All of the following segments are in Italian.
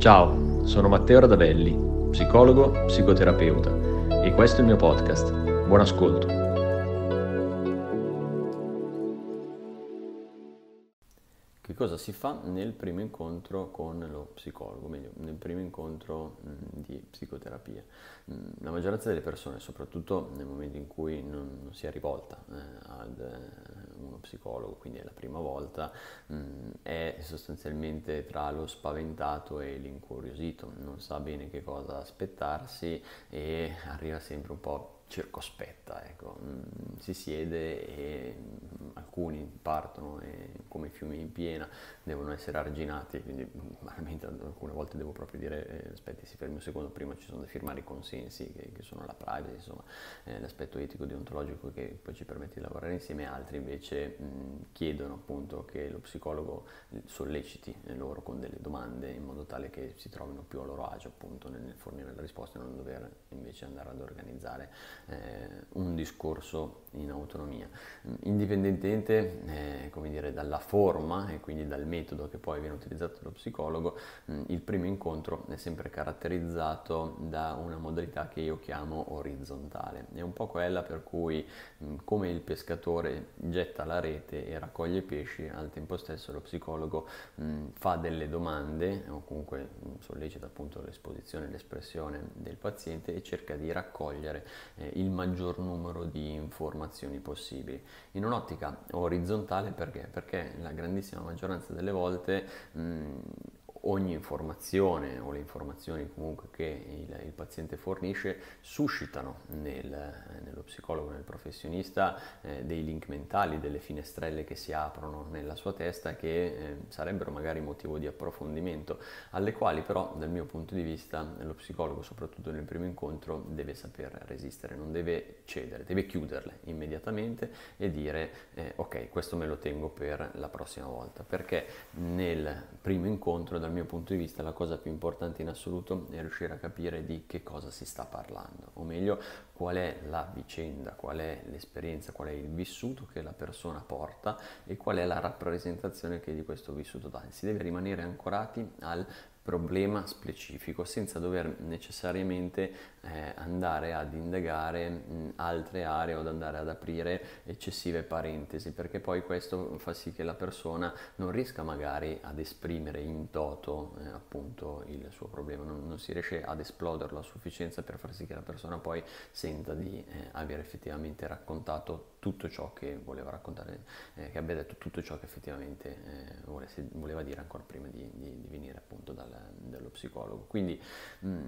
Ciao, sono Matteo Radavelli, psicologo, psicoterapeuta e questo è il mio podcast. Buon ascolto. Cosa si fa nel primo incontro con lo psicologo, meglio, nel primo incontro di psicoterapia? La maggioranza delle persone, soprattutto nel momento in cui non, non si è rivolta eh, ad eh, uno psicologo, quindi è la prima volta, mh, è sostanzialmente tra lo spaventato e l'incuriosito, non sa bene che cosa aspettarsi e arriva sempre un po' circospetta, ecco. si siede e alcuni partono e come fiumi in piena devono essere arginati, quindi banalmente alcune volte devo proprio dire eh, aspetti si fermi un secondo, prima ci sono da firmare i consensi che, che sono la privacy, insomma eh, l'aspetto etico deontologico che poi ci permette di lavorare insieme, altri invece mh, chiedono appunto che lo psicologo solleciti loro con delle domande in modo tale che si trovino più a loro agio appunto nel, nel fornire la risposta e non dover invece andare ad organizzare eh, un discorso in autonomia. Indipendentemente eh, dire, dalla forma e quindi dal metodo che poi viene utilizzato dallo psicologo, mh, il primo incontro è sempre caratterizzato da una modalità che io chiamo orizzontale. È un po' quella per cui mh, come il pescatore getta la rete e raccoglie i pesci, al tempo stesso lo psicologo mh, fa delle domande o comunque sollecita appunto l'esposizione e l'espressione del paziente e cerca di raccogliere eh, il maggior numero di informazioni possibili. In un'ottica orizzontale perché? Perché la grandissima maggioranza delle volte mh, ogni informazione o le informazioni comunque che il, il paziente fornisce suscitano nel, nello psicologo, nel professionista eh, dei link mentali, delle finestrelle che si aprono nella sua testa che eh, sarebbero magari motivo di approfondimento, alle quali però dal mio punto di vista lo psicologo, soprattutto nel primo incontro, deve saper resistere, non deve cedere, deve chiuderle immediatamente e dire eh, ok, questo me lo tengo per la prossima volta, perché nel primo incontro dal mio punto di vista la cosa più importante in assoluto è riuscire a capire di che cosa si sta parlando, o meglio qual è la vicenda, qual è l'esperienza, qual è il vissuto che la persona porta e qual è la rappresentazione che di questo vissuto dà. Si deve rimanere ancorati al problema specifico senza dover necessariamente eh, andare ad indagare mh, altre aree o ad andare ad aprire eccessive parentesi perché poi questo fa sì che la persona non riesca magari ad esprimere in toto eh, appunto il suo problema non, non, si riesce ad esploderlo a sufficienza per far sì che la persona poi senta di eh, aver effettivamente raccontato tutto ciò che voleva raccontare eh, che abbia detto tutto ciò che effettivamente eh, voleva dire ancora prima di, di, di venire appunto dal, dallo psicologo quindi mh,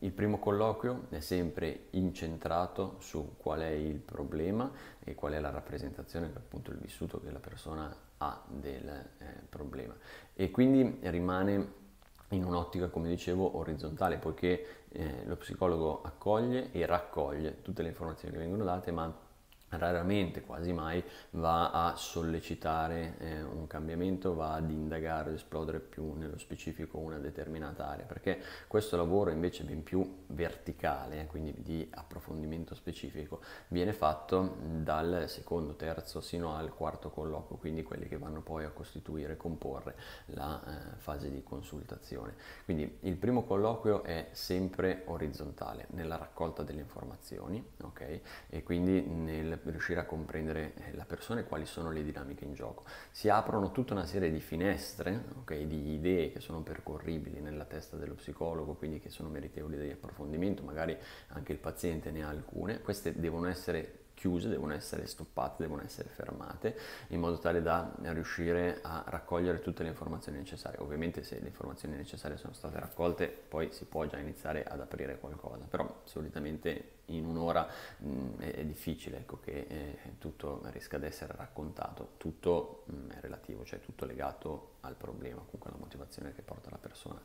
il primo colloquio è sempre incentrato su qual è il problema e qual è la rappresentazione, appunto il vissuto che la persona ha del eh, problema. E quindi rimane in un'ottica, come dicevo, orizzontale, poiché eh, lo psicologo accoglie e raccoglie tutte le informazioni che vengono date, ma raramente, quasi mai, va a sollecitare eh, un cambiamento, va ad indagare, ad esplodere più nello specifico una determinata area, perché questo lavoro invece ben più verticale, eh, quindi di approfondimento specifico, viene fatto dal secondo, terzo sino al quarto colloquio, quindi quelli che vanno poi a costituire comporre la eh, fase di consultazione. Quindi il primo colloquio è sempre orizzontale nella raccolta delle informazioni, ok? E quindi nel riuscire a comprendere eh, la persona e quali sono le dinamiche in gioco. Si aprono tutta una serie di finestre, okay, di idee che sono percorribili nella testa dello psicologo, quindi che sono meritevoli di approfondimento, magari anche il paziente ne ha alcune. Queste devono essere chiuse, devono essere stoppate, devono essere fermate in modo tale da riuscire a raccogliere tutte le informazioni necessarie. Ovviamente se le informazioni necessarie sono state raccolte poi si può già iniziare ad aprire qualcosa, però solitamente in un'ora mh, è, è, difficile ecco, che eh, tutto riesca ad essere raccontato, tutto mh, è relativo, cioè tutto legato al problema, comunque alla motivazione che porta la persona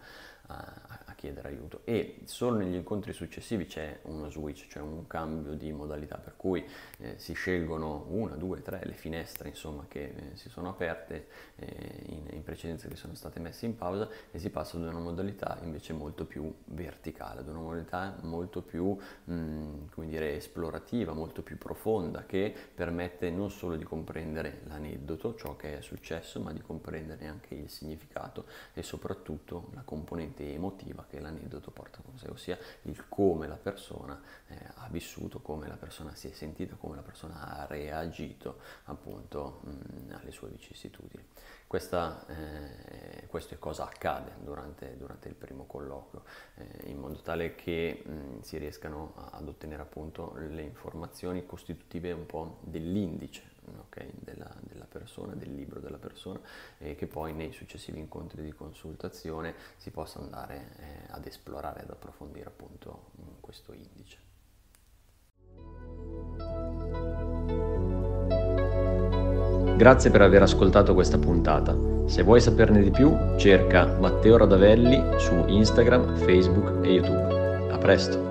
a, a, chiedere aiuto. E solo negli incontri successivi c'è uno switch, cioè un cambio di modalità per cui eh, si scelgono una, due, tre le finestre insomma che eh, si sono aperte eh, in, in, precedenza che sono state messe in pausa e si passa ad una modalità invece molto più verticale, ad una modalità molto più mh, come dire, esplorativa, molto più profonda, che permette non solo di comprendere l'aneddoto, ciò che è successo, ma di comprendere anche il significato e soprattutto la componente emotiva che l'aneddoto porta con sé, ossia il come la persona eh, ha vissuto, come la persona si è sentita, come la persona ha reagito appunto mh, alle sue vicissitudini. Questa, eh, questo è cosa accade durante, durante il primo colloquio, eh, in modo tale che mh, si riescano ad ottenere appunto le informazioni costitutive un po' dell'indice okay, della, della, persona, del libro della persona, e che poi nei successivi incontri di consultazione si possa andare eh, ad esplorare, ad approfondire appunto questo indice. Grazie per aver ascoltato questa puntata. Se vuoi saperne di più, cerca Matteo Radavelli su Instagram, Facebook e YouTube. A presto!